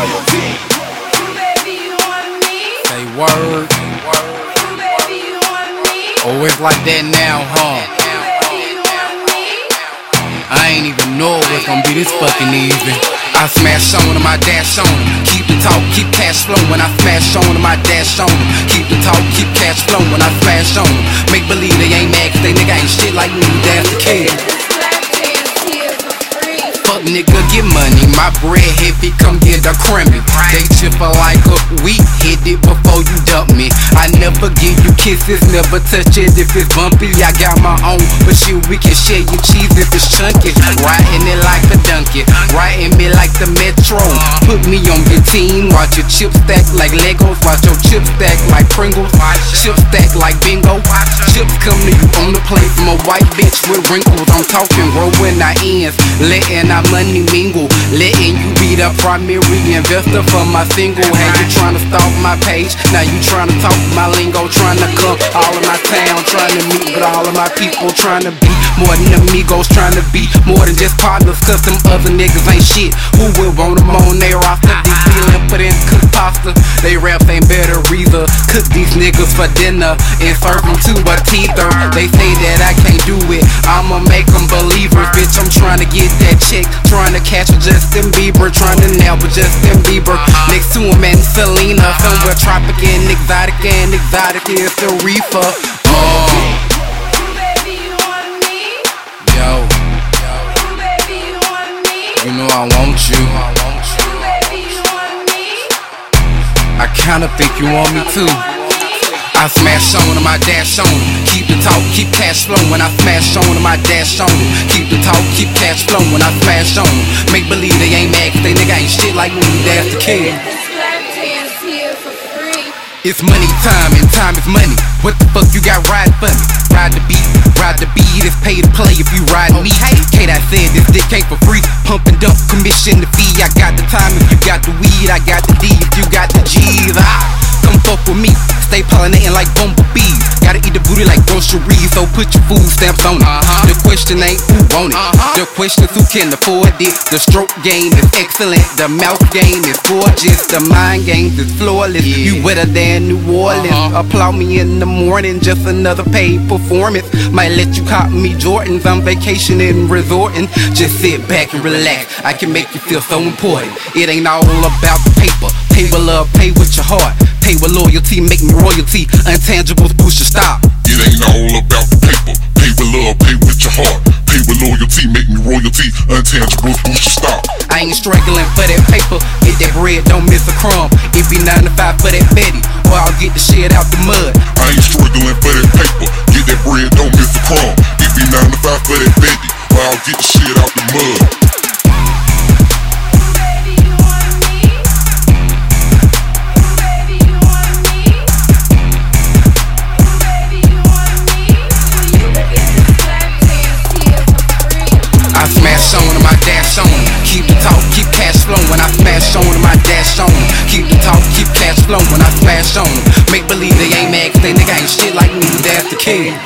royalty. Say word. Oh, it's like that now, huh? I ain't even know it was gonna be this fucking easy. I smash on them, I dash on. Keep the talk, keep cash flowing. I smash on them, I dash on. Keep the talk, keep cash flowing. I smash on. Make believe they ain't mad cause they nigga ain't shit like me. That's the kid. Fuck nigga, get money. My bread heavy, come get a crummy. They chipper like a wheat, hit it before you dump me. I never give you kisses, never touch it if it's bumpy. I got my own, but shit, we can share your cheese if it's chunky. Riding it like a donkey, riding me like the metro. Put me on your team, watch your chips stack like Legos, watch your chips stack like Pringles, chips stack like bingo. Chips come to you on the plate. From a white bitch with wrinkles. I'm talking rolling our ends, letting our money mingle, letting you be the primary investor for my single. Had you trying to stalk my page, now you trying to talk my lingo, trying to come all of my town, trying to meet with all of my people, trying to be more than amigos, trying to be more than just partners, cause them other niggas ain't shit. Who will want them on their roster? They feeling put in cook pasta. They raps ain't better either. Cook these niggas for dinner and serve them to a teether. They say that I can't do it, I'ma make them believers. Bitch, I'm trying to get that check, trying to catch a Justin Bieber, trying to nail with Justin Bieber. Next to him and Selena, somewhere tropic and exotic and exotic is the reefer. Oh, yo, you know I want you. I kinda think you want me too. I smash on them, I dash on. Keep the talk, keep cash flowing. When I smash on them, I dash on. Keep the talk, keep cash flowing. When I smash on. Make believe they ain't mad cause they nigga ain't shit like me. That's the king. It's money time and time is money. What the fuck you got riding for me? Ride the beat, ride the beat. It's pay to play if you ride me. Kate, I said this dick ain't for free. Pump and dump, commission the fee. I got the time if you got the weed. I got the like bumblebees. Gotta eat the booty like groceries, so put your food stamps on it. Uh-huh. The question ain't who want it. The question is who can afford it. The stroke game is excellent. The mouth game is gorgeous. The mind game is flawless. You wetter than New Orleans. Uh-huh. Applaud me in the morning, just another paid performance. Might let you cop me Jordans. I'm vacationing, resorting. Just sit back and relax. I can make you feel so important. It ain't all about the paper. Pay with love, pay with your heart. Pay with loyalty, make me royalty. Untangibles boost your stop. It ain't all about the paper. Pay with love, pay with your heart. Pay with loyalty, make me royalty. Untangibles, boost your stop. I ain't struggling for that paper. Get that bread, don't miss a crumb. It be 9 to 5 for that Betty, or I'll get the shit out the mud. I ain't struggling for that paper. Get that bread, don't miss a crumb. It be 9 to 5 for that Bendy, or I'll get the shit out the I dash on. Keep the talk, keep cash flowing. I smash on I dash on. Keep the talk, keep cash flowing. I smash on. Make believe they ain't mad cause they nigga ain't shit like me. That's the king.